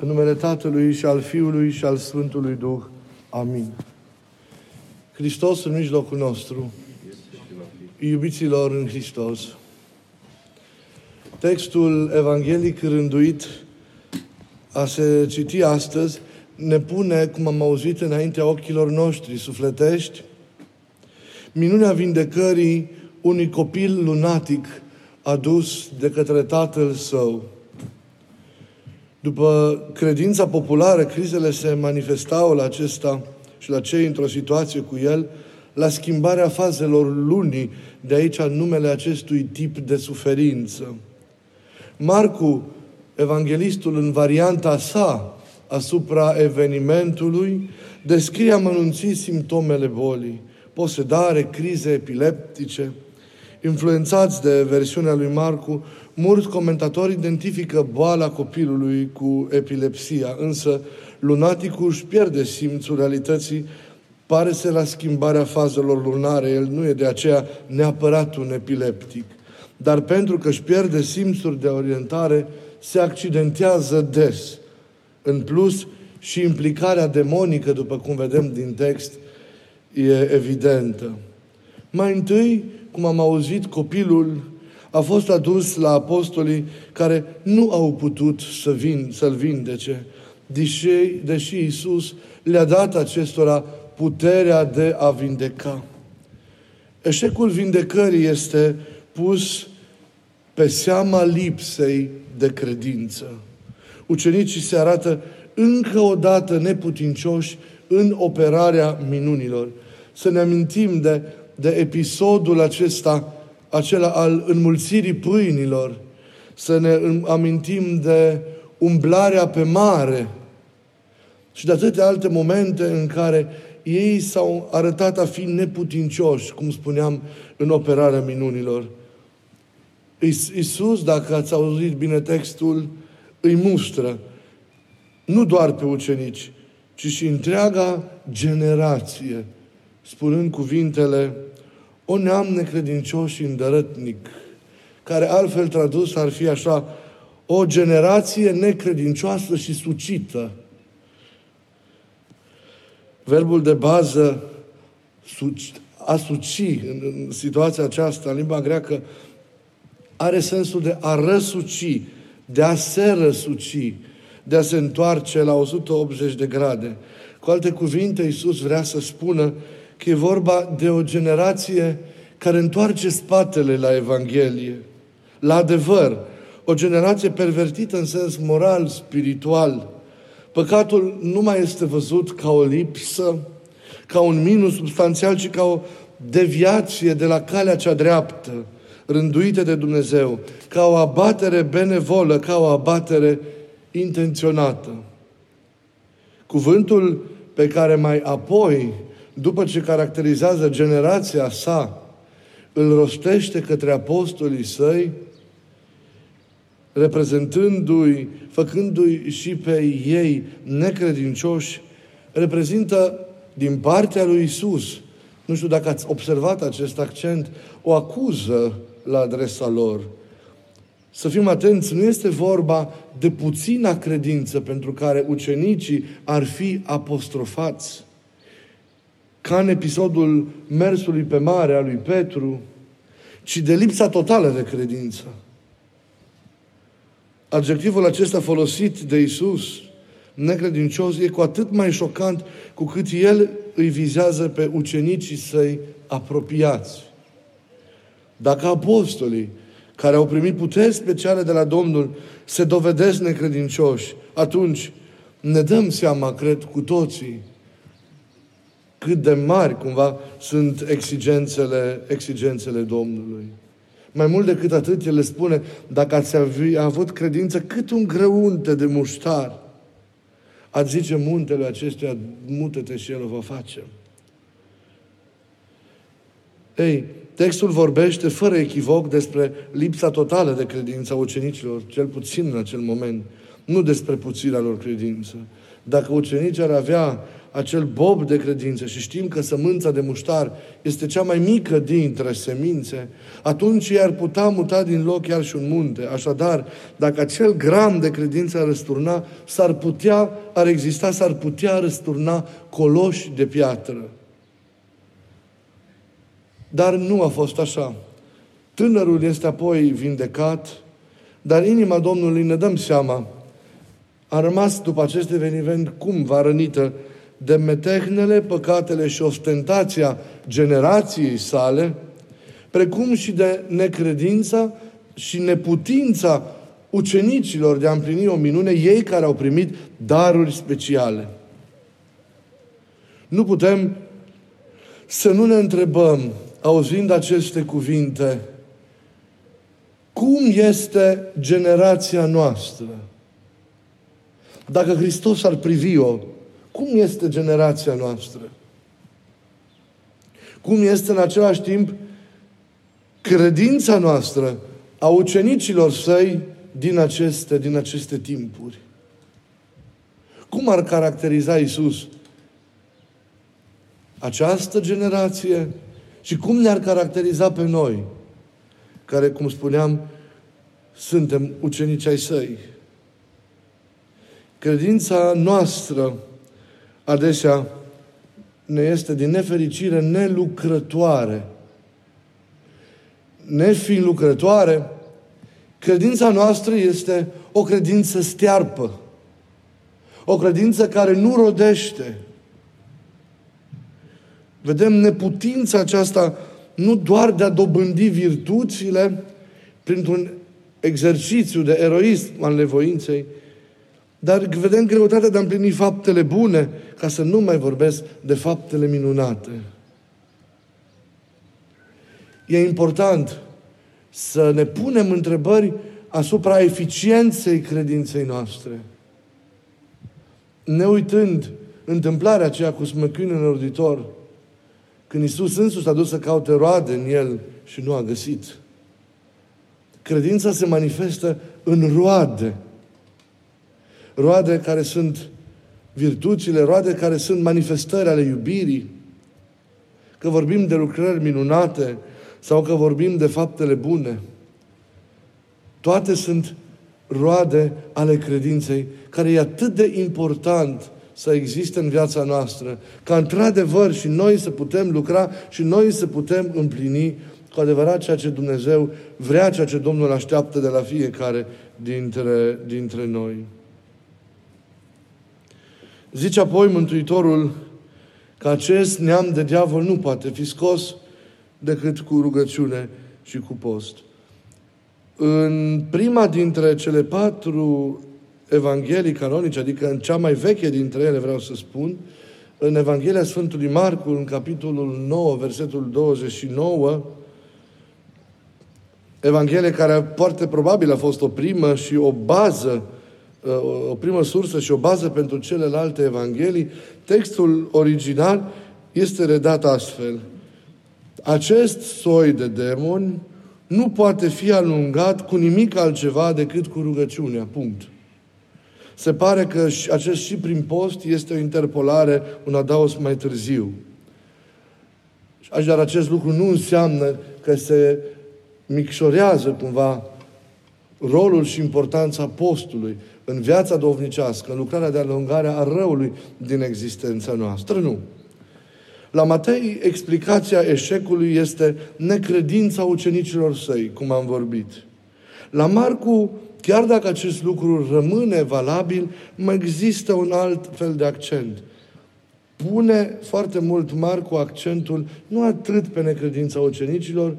În numele Tatălui și al Fiului și al Sfântului Duh. Amin. Hristos în mijlocul nostru. Iubiților în Hristos. Textul evanghelic rânduit a se citi astăzi ne pune, cum am auzit înaintea ochilor noștri sufletești, minunea vindecării unui copil lunatic adus de către tatăl său. După credința populară, crizele se manifestau la acesta și la cei într-o situație cu el, la schimbarea fazelor lunii, de aici numele acestui tip de suferință. Marcu, evanghelistul în varianta sa asupra evenimentului, descrie amănunțit simptomele bolii, posedare, crize epileptice. Influențați de versiunea lui Marcu, mulți comentatori identifică boala copilului cu epilepsia, însă lunaticul își pierde simțul realității, pare să la schimbarea fazelor lunare, el nu e de aceea neapărat un epileptic. Dar pentru că își pierde simțuri de orientare, se accidentează des. În plus, și implicarea demonică, după cum vedem din text, e evidentă. Mai întâi, cum am auzit, copilul a fost adus la apostolii care nu au putut să vin, să-l vindece, deși, deși Iisus le-a dat acestora puterea de a vindeca. Eșecul vindecării este pus pe seama lipsei de credință. Ucenicii se arată încă o dată neputincioși în operarea minunilor. Să ne amintim de, de episodul acesta, acela al înmulțirii pâinilor, să ne amintim de umblarea pe mare și de atâtea alte momente în care ei s-au arătat a fi neputincioși, cum spuneam, în operarea minunilor. Iisus, dacă ați auzit bine textul, îi mustră nu doar pe ucenici, ci și întreaga generație, spunând cuvintele, o neam necredincios și îndărătnic, care altfel tradus ar fi așa, o generație necredincioasă și sucită. Verbul de bază a suci în situația aceasta, în limba greacă, are sensul de a răsuci, de a se răsuci, de a se întoarce la 180 de grade. Cu alte cuvinte, Iisus vrea să spună că e vorba de o generație care întoarce spatele la Evanghelie, la adevăr, o generație pervertită în sens moral, spiritual. Păcatul nu mai este văzut ca o lipsă, ca un minus substanțial, ci ca o deviație de la calea cea dreaptă, rânduită de Dumnezeu, ca o abatere benevolă, ca o abatere intenționată. Cuvântul pe care mai apoi, după ce caracterizează generația sa, îl rostește către apostolii săi, reprezentându-i, făcându-i și pe ei necredincioși, reprezintă din partea lui Isus, nu știu dacă ați observat acest accent, o acuză la adresa lor. Să fim atenți, nu este vorba de puțina credință pentru care ucenicii ar fi apostrofați. Ca în episodul mersului pe mare a lui Petru, ci de lipsa totală de credință. Adjectivul acesta folosit de Isus, necredincios, e cu atât mai șocant cu cât el îi vizează pe ucenicii săi apropiați. Dacă apostolii care au primit puteri speciale de la Domnul se dovedesc necredincioși, atunci ne dăm seama, cred, cu toții, cât de mari cumva sunt exigențele, exigențele Domnului. Mai mult decât atât, El le spune, dacă ați avea avut credință cât un grăunte de muștar, ați zice muntele acestuia, mute-te și El o va face. Ei, textul vorbește fără echivoc despre lipsa totală de credință a ucenicilor, cel puțin în acel moment. Nu despre puțina lor credință. Dacă ucenicii ar avea acel bob de credință și știm că sămânța de muștar este cea mai mică dintre semințe, atunci i-ar putea muta din loc chiar și un munte. Așadar, dacă acel gram de credință ar răsturna, s-ar putea, ar exista, s-ar putea răsturna coloși de piatră. Dar nu a fost așa. Tânărul este apoi vindecat, dar inima Domnului, ne dăm seama, a rămas după acest eveniment cumva rănită de metehnele, păcatele și ostentația generației sale, precum și de necredința și neputința ucenicilor de a împlini o minune, ei care au primit daruri speciale. Nu putem să nu ne întrebăm, auzind aceste cuvinte, cum este generația noastră? Dacă Hristos ar privi-o, cum este generația noastră? Cum este în același timp credința noastră a ucenicilor săi din aceste, din aceste timpuri? Cum ar caracteriza Isus această generație și cum ne-ar caracteriza pe noi, care, cum spuneam, suntem ucenici ai săi? Credința noastră adesea ne este din nefericire nelucrătoare. Nefiind lucrătoare, credința noastră este o credință stearpă. O credință care nu rodește. Vedem neputința aceasta nu doar de a dobândi virtuțile printr-un exercițiu de eroism al nevoinței, dar vedem greutatea de a împlini faptele bune, ca să nu mai vorbesc de faptele minunate. E important să ne punem întrebări asupra eficienței credinței noastre. Ne uitând întâmplarea aceea cu smăcâine în auditor, când Iisus însuși s-a dus să caute roade în el și nu a găsit. Credința se manifestă în roade roade care sunt virtuțile, roade care sunt manifestări ale iubirii, că vorbim de lucrări minunate sau că vorbim de faptele bune. Toate sunt roade ale credinței, care e atât de important să existe în viața noastră, ca într-adevăr și noi să putem lucra și noi să putem împlini cu adevărat ceea ce Dumnezeu vrea, ceea ce Domnul așteaptă de la fiecare dintre, dintre noi. Zice apoi Mântuitorul că acest neam de diavol nu poate fi scos decât cu rugăciune și cu post. În prima dintre cele patru evanghelii canonice, adică în cea mai veche dintre ele, vreau să spun, în Evanghelia Sfântului Marcu, în capitolul 9, versetul 29, Evanghelie care foarte probabil a fost o primă și o bază o primă sursă și o bază pentru celelalte evanghelii, textul original este redat astfel. Acest soi de demoni nu poate fi alungat cu nimic altceva decât cu rugăciunea. Punct. Se pare că acest și prin post este o interpolare, un adaos mai târziu. Așadar, acest lucru nu înseamnă că se micșorează cumva rolul și importanța postului în viața dovnicească, în lucrarea de alungare a răului din existența noastră. Nu. La Matei, explicația eșecului este necredința ucenicilor săi, cum am vorbit. La Marcu, chiar dacă acest lucru rămâne valabil, mai există un alt fel de accent. Pune foarte mult Marcu accentul nu atât pe necredința ucenicilor,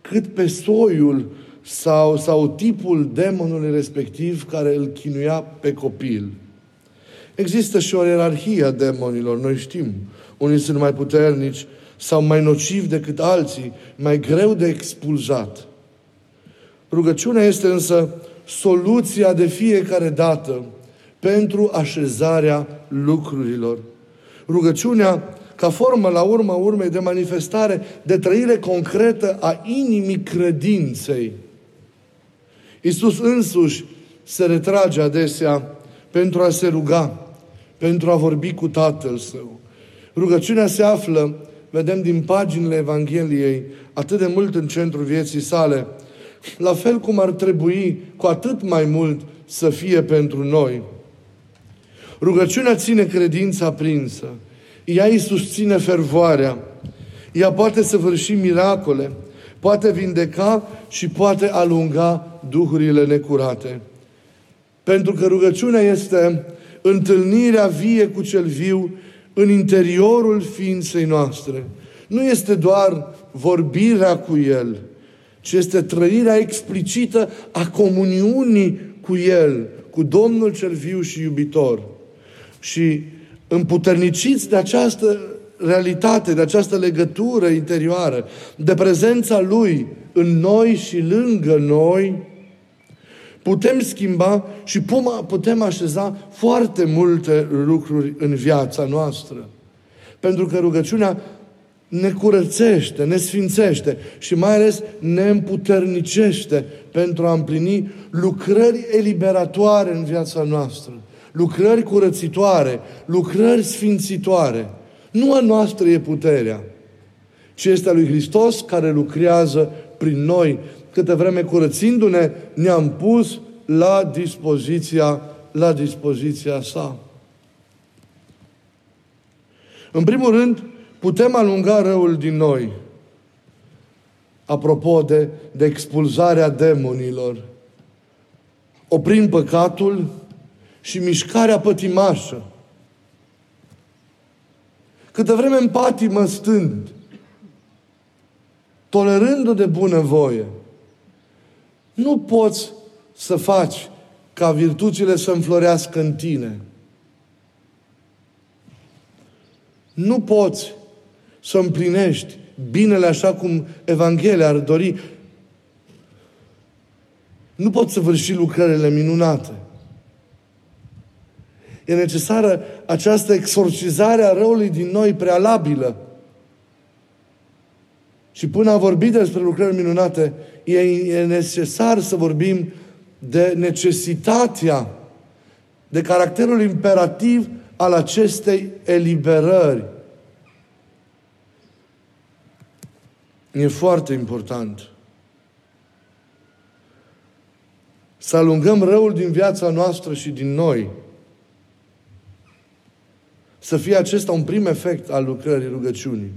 cât pe soiul sau, sau tipul demonului respectiv care îl chinuia pe copil. Există și o ierarhie a demonilor, noi știm. Unii sunt mai puternici sau mai nocivi decât alții, mai greu de expulzat. Rugăciunea este însă soluția de fiecare dată pentru așezarea lucrurilor. Rugăciunea ca formă la urma urmei de manifestare, de trăire concretă a inimii credinței Iisus însuși se retrage adesea pentru a se ruga, pentru a vorbi cu Tatăl Său. Rugăciunea se află, vedem din paginile Evangheliei, atât de mult în centrul vieții sale, la fel cum ar trebui, cu atât mai mult, să fie pentru noi. Rugăciunea ține credința aprinsă. Ea îi susține fervoarea. Ea poate să vârși miracole, poate vindeca și poate alunga duhurile necurate. Pentru că rugăciunea este întâlnirea vie cu cel viu în interiorul ființei noastre. Nu este doar vorbirea cu El, ci este trăirea explicită a comuniunii cu El, cu Domnul cel viu și iubitor. Și împuterniciți de această realitate, de această legătură interioară, de prezența Lui în noi și lângă noi, putem schimba și putem așeza foarte multe lucruri în viața noastră. Pentru că rugăciunea ne curățește, ne sfințește și mai ales ne împuternicește pentru a împlini lucrări eliberatoare în viața noastră, lucrări curățitoare, lucrări sfințitoare. Nu a noastră e puterea, ci este a lui Hristos care lucrează prin noi. Câte vreme curățindu-ne, ne-am pus la dispoziția, la dispoziția sa. În primul rând, putem alunga răul din noi. Apropo de, de expulzarea demonilor, oprim păcatul și mișcarea pătimașă. Câte vreme în patimă stând, tolerându de bună voie, nu poți să faci ca virtuțile să înflorească în tine. Nu poți să împlinești binele așa cum Evanghelia ar dori. Nu poți să vârși lucrările minunate. E necesară această exorcizare a răului din noi prealabilă. Și până a vorbit despre lucrări minunate, e, e necesar să vorbim de necesitatea, de caracterul imperativ al acestei eliberări. E foarte important. Să alungăm răul din viața noastră și din noi. Să fie acesta un prim efect al lucrării rugăciunii.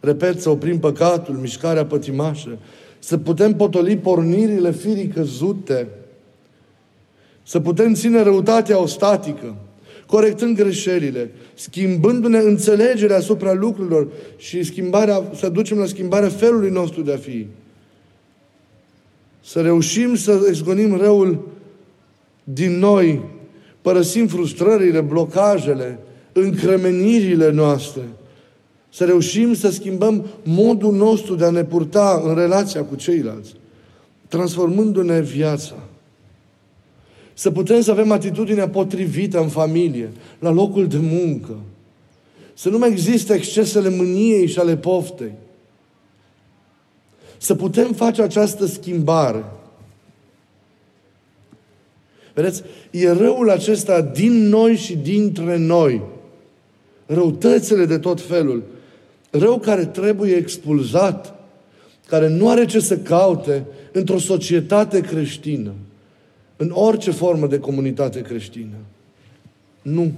Repet, să oprim păcatul, mișcarea pătimașă, să putem potoli pornirile firii căzute, să putem ține răutatea ostatică, corectând greșelile, schimbându-ne înțelegerea asupra lucrurilor și schimbarea, să ducem la schimbarea felului nostru de a fi. Să reușim să izgonim răul din noi, părăsim frustrările, blocajele, încremenirile noastre. Să reușim să schimbăm modul nostru de a ne purta în relația cu ceilalți, transformându-ne viața. Să putem să avem atitudinea potrivită în familie, la locul de muncă. Să nu mai existe excesele mâniei și ale poftei. Să putem face această schimbare. Vedeți, e răul acesta din noi și dintre noi. Răutățile de tot felul. Rău care trebuie expulzat, care nu are ce să caute într-o societate creștină în orice formă de comunitate creștină. Nu.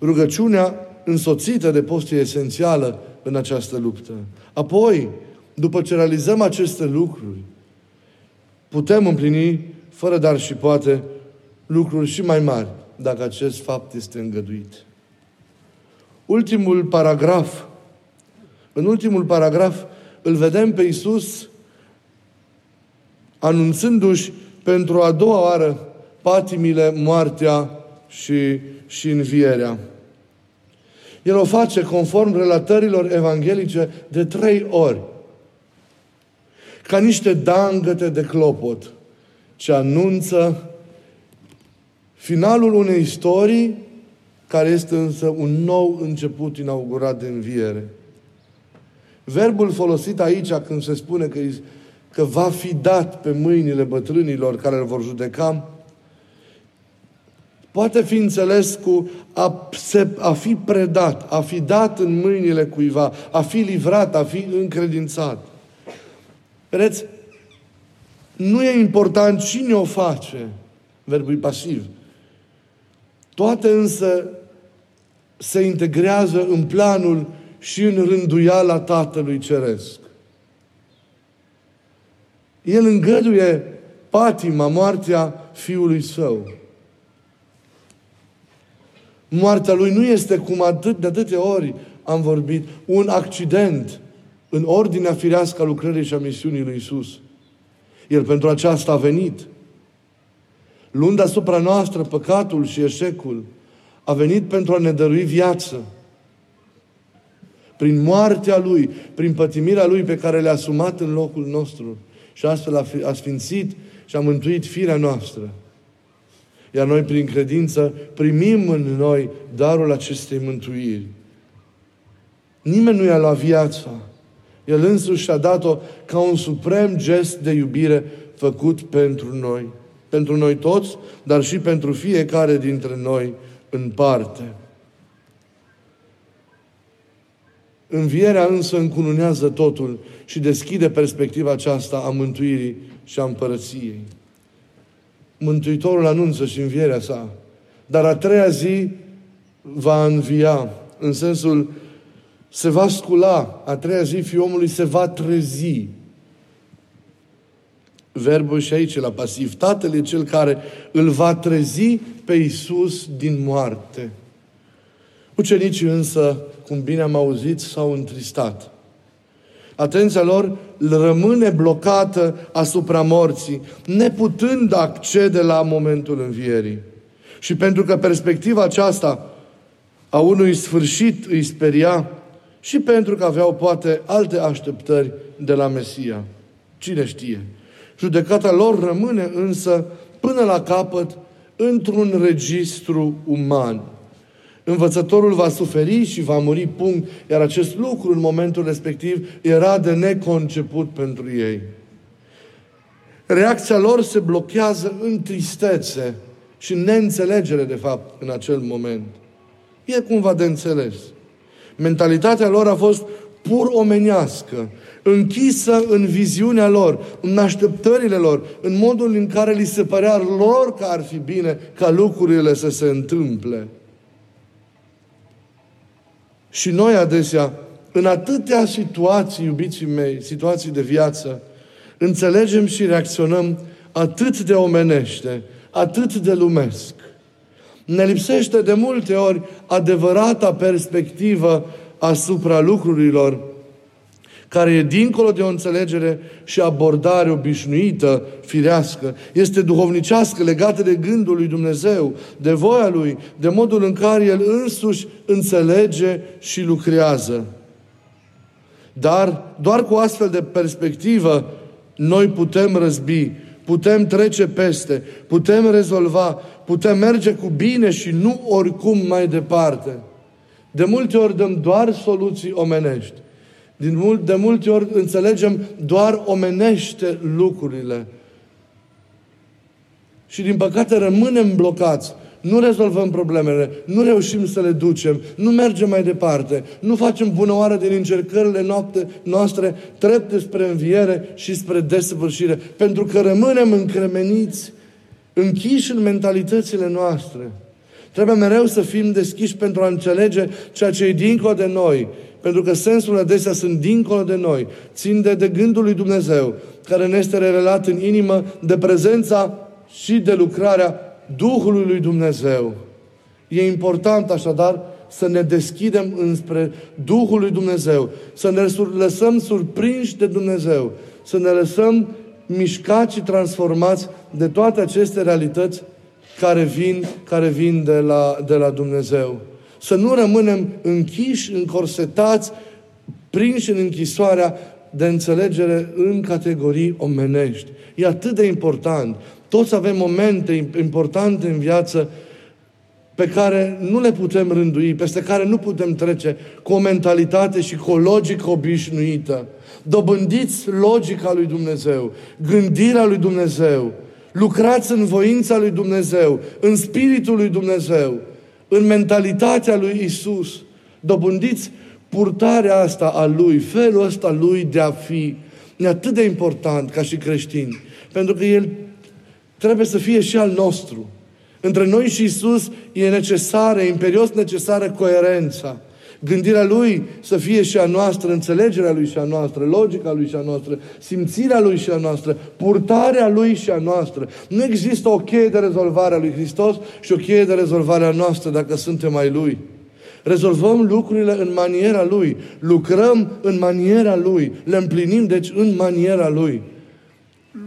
Rugăciunea însoțită de post e esențială în această luptă. Apoi, după ce realizăm aceste lucruri, putem împlini, fără dar și poate, lucruri și mai mari, dacă acest fapt este îngăduit. Ultimul paragraf, în ultimul paragraf, îl vedem pe Iisus anunțându-și pentru a doua oară patimile, moartea și, și învierea. El o face conform relatărilor evanghelice de trei ori. Ca niște dangăte de clopot ce anunță finalul unei istorii care este însă un nou început inaugurat de înviere. Verbul folosit aici când se spune că că va fi dat pe mâinile bătrânilor care îl vor judeca, poate fi înțeles cu a, se, a fi predat, a fi dat în mâinile cuiva, a fi livrat, a fi încredințat. Vedeți, nu e important cine o face, verbul pasiv. Toate însă se integrează în planul și în rânduiala Tatălui Ceresc. El îngăduie patima, moartea Fiului Său. Moartea Lui nu este, cum atât, de atâtea ori am vorbit, un accident în ordinea firească a lucrării și a misiunii Lui Isus. El pentru aceasta a venit. Luând asupra noastră păcatul și eșecul, a venit pentru a ne dărui viață. Prin moartea Lui, prin pătimirea Lui pe care le-a asumat în locul nostru. Și astfel a, a sfințit și a mântuit firea noastră. Iar noi, prin credință, primim în noi darul acestei mântuiri. Nimeni nu i-a luat viața. El însuși a dat-o ca un suprem gest de iubire făcut pentru noi. Pentru noi toți, dar și pentru fiecare dintre noi în parte. Învierea însă încununează totul și deschide perspectiva aceasta a mântuirii și a împărăției. Mântuitorul anunță și învierea sa. Dar a treia zi va învia, în sensul se va scula, a treia zi fiul omului se va trezi. Verbul și aici la pasiv. Tatăl e cel care îl va trezi pe Iisus din moarte. Ucenicii însă, cum bine am auzit, s-au întristat. Atenția lor rămâne blocată asupra morții, neputând accede la momentul învierii. Și pentru că perspectiva aceasta a unui sfârșit îi speria, și pentru că aveau poate alte așteptări de la Mesia. Cine știe? Judecata lor rămâne însă până la capăt într-un registru uman. Învățătorul va suferi și va muri, punct. Iar acest lucru, în momentul respectiv, era de neconceput pentru ei. Reacția lor se blochează în tristețe și neînțelegere, de fapt, în acel moment. E cumva de înțeles. Mentalitatea lor a fost pur omenească, închisă în viziunea lor, în așteptările lor, în modul în care li se părea lor că ar fi bine ca lucrurile să se întâmple. Și noi adesea, în atâtea situații, iubiții mei, situații de viață, înțelegem și reacționăm atât de omenește, atât de lumesc. Ne lipsește de multe ori adevărata perspectivă asupra lucrurilor care e dincolo de o înțelegere și abordare obișnuită, firească. Este duhovnicească, legată de gândul lui Dumnezeu, de voia Lui, de modul în care El însuși înțelege și lucrează. Dar doar cu astfel de perspectivă noi putem răzbi, putem trece peste, putem rezolva, putem merge cu bine și nu oricum mai departe. De multe ori dăm doar soluții omenești. Din mult, de multe ori înțelegem doar omenește lucrurile. Și din păcate rămânem blocați. Nu rezolvăm problemele, nu reușim să le ducem, nu mergem mai departe, nu facem bună oară din încercările noapte, noastre trepte spre înviere și spre desăvârșire. Pentru că rămânem încremeniți, închiși în mentalitățile noastre. Trebuie mereu să fim deschiși pentru a înțelege ceea ce e dincolo de noi. Pentru că sensul adesea sunt dincolo de noi. Țin de, de gândul lui Dumnezeu, care ne este revelat în inimă de prezența și de lucrarea Duhului lui Dumnezeu. E important așadar să ne deschidem înspre Duhul lui Dumnezeu, să ne lăsăm surprinși de Dumnezeu, să ne lăsăm mișcați și transformați de toate aceste realități care vin, care vin de, la, de la Dumnezeu. Să nu rămânem închiși, încorsetați, prinși în închisoarea de înțelegere în categorii omenești. E atât de important. Toți avem momente importante în viață pe care nu le putem rândui, peste care nu putem trece cu o mentalitate și cu o logică obișnuită. Dobândiți logica lui Dumnezeu, gândirea lui Dumnezeu, Lucrați în voința lui Dumnezeu, în spiritul lui Dumnezeu, în mentalitatea lui Isus. Dobândiți purtarea asta a lui, felul ăsta lui de a fi. E atât de important ca și creștini. Pentru că el trebuie să fie și al nostru. Între noi și Isus e necesară, e imperios necesară coerența. Gândirea Lui să fie și a noastră, înțelegerea Lui și a noastră, logica Lui și a noastră, simțirea Lui și a noastră, purtarea Lui și a noastră. Nu există o cheie de rezolvare a Lui Hristos și o cheie de rezolvare a noastră dacă suntem ai Lui. Rezolvăm lucrurile în maniera Lui. Lucrăm în maniera Lui. Le împlinim, deci, în maniera Lui.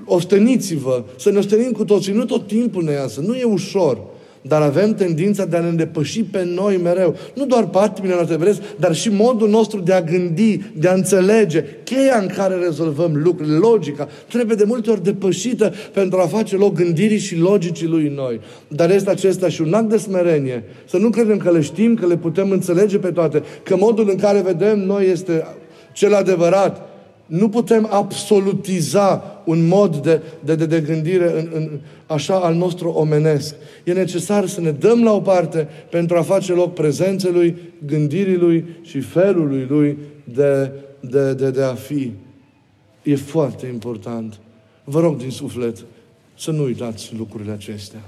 Osteniți-vă, să ne ostenim cu toții. Nu tot timpul ne iasă, nu e ușor. Dar avem tendința de a ne îndepăși pe noi mereu. Nu doar patimile noastre vreți, dar și modul nostru de a gândi, de a înțelege, cheia în care rezolvăm lucrurile, logica, trebuie de multe ori depășită pentru a face loc gândirii și logicii lui noi. Dar este acesta și un act de smerenie. Să nu credem că le știm, că le putem înțelege pe toate, că modul în care vedem noi este cel adevărat. Nu putem absolutiza un mod de, de, de, de gândire în, în, așa al nostru omenesc. E necesar să ne dăm la o parte pentru a face loc prezenței Lui, gândirii Lui și felului Lui de, de, de, de a fi. E foarte important. Vă rog din suflet să nu uitați lucrurile acestea.